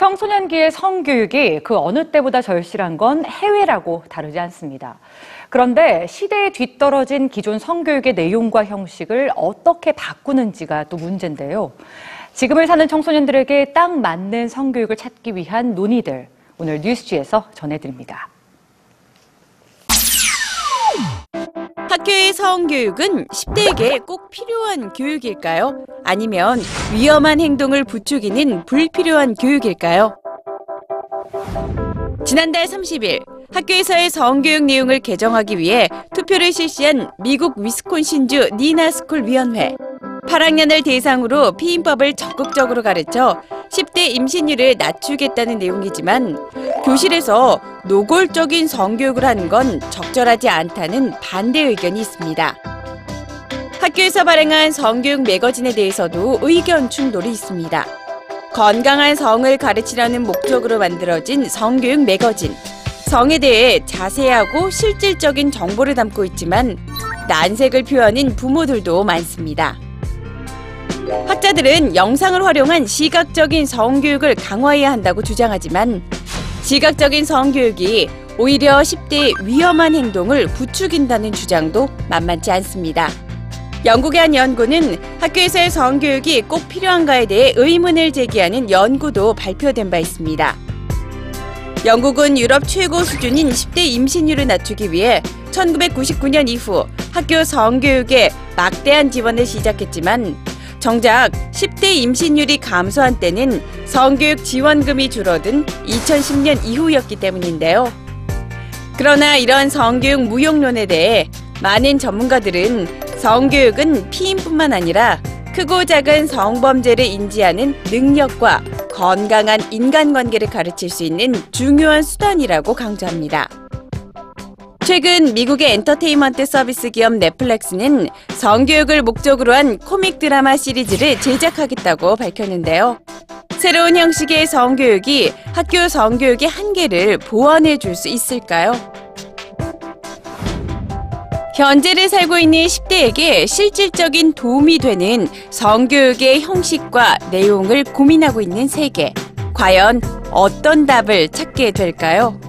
청소년기의 성교육이 그 어느 때보다 절실한 건 해외라고 다르지 않습니다. 그런데 시대에 뒤떨어진 기존 성교육의 내용과 형식을 어떻게 바꾸는지가 또 문제인데요. 지금을 사는 청소년들에게 딱 맞는 성교육을 찾기 위한 논의들 오늘 뉴스지에서 전해드립니다. 학교의 성교육은 10대에게 꼭 필요한 교육일까요? 아니면 위험한 행동을 부추기는 불필요한 교육일까요? 지난달 30일 학교에서의 성교육 내용을 개정하기 위해 투표를 실시한 미국 위스콘신주 니나스쿨 위원회. 8학년을 대상으로 피임법을 적극적으로 가르쳐 10대 임신율을 낮추겠다는 내용이지만 교실에서 노골적인 성교육을 하는 건 적절하지 않다는 반대 의견이 있습니다. 학교에서 발행한 성교육 매거진에 대해서도 의견 충돌이 있습니다. 건강한 성을 가르치려는 목적으로 만들어진 성교육 매거진. 성에 대해 자세하고 실질적인 정보를 담고 있지만 난색을 표하는 부모들도 많습니다. 학자들은 영상을 활용한 시각적인 성교육을 강화해야 한다고 주장하지만 시각적인 성교육이 오히려 10대의 위험한 행동을 부추긴다는 주장도 만만치 않습니다. 영국의 한 연구는 학교에서의 성교육이 꼭 필요한가에 대해 의문을 제기하는 연구도 발표된 바 있습니다. 영국은 유럽 최고 수준인 10대 임신율을 낮추기 위해 1999년 이후 학교 성교육에 막대한 지원을 시작했지만 정작 10대 임신율이 감소한 때는 성교육 지원금이 줄어든 2010년 이후였기 때문인데요. 그러나 이런 성교육 무용론에 대해 많은 전문가들은 성교육은 피임뿐만 아니라 크고 작은 성범죄를 인지하는 능력과 건강한 인간관계를 가르칠 수 있는 중요한 수단이라고 강조합니다. 최근 미국의 엔터테인먼트 서비스 기업 넷플릭스는 성교육을 목적으로 한 코믹 드라마 시리즈를 제작하겠다고 밝혔는데요. 새로운 형식의 성교육이 학교 성교육의 한계를 보완해 줄 수 있을까요? 현재를 살고 있는 10대에게 실질적인 도움이 되는 성교육의 형식과 내용을 고민하고 있는 세계. 과연 어떤 답을 찾게 될까요?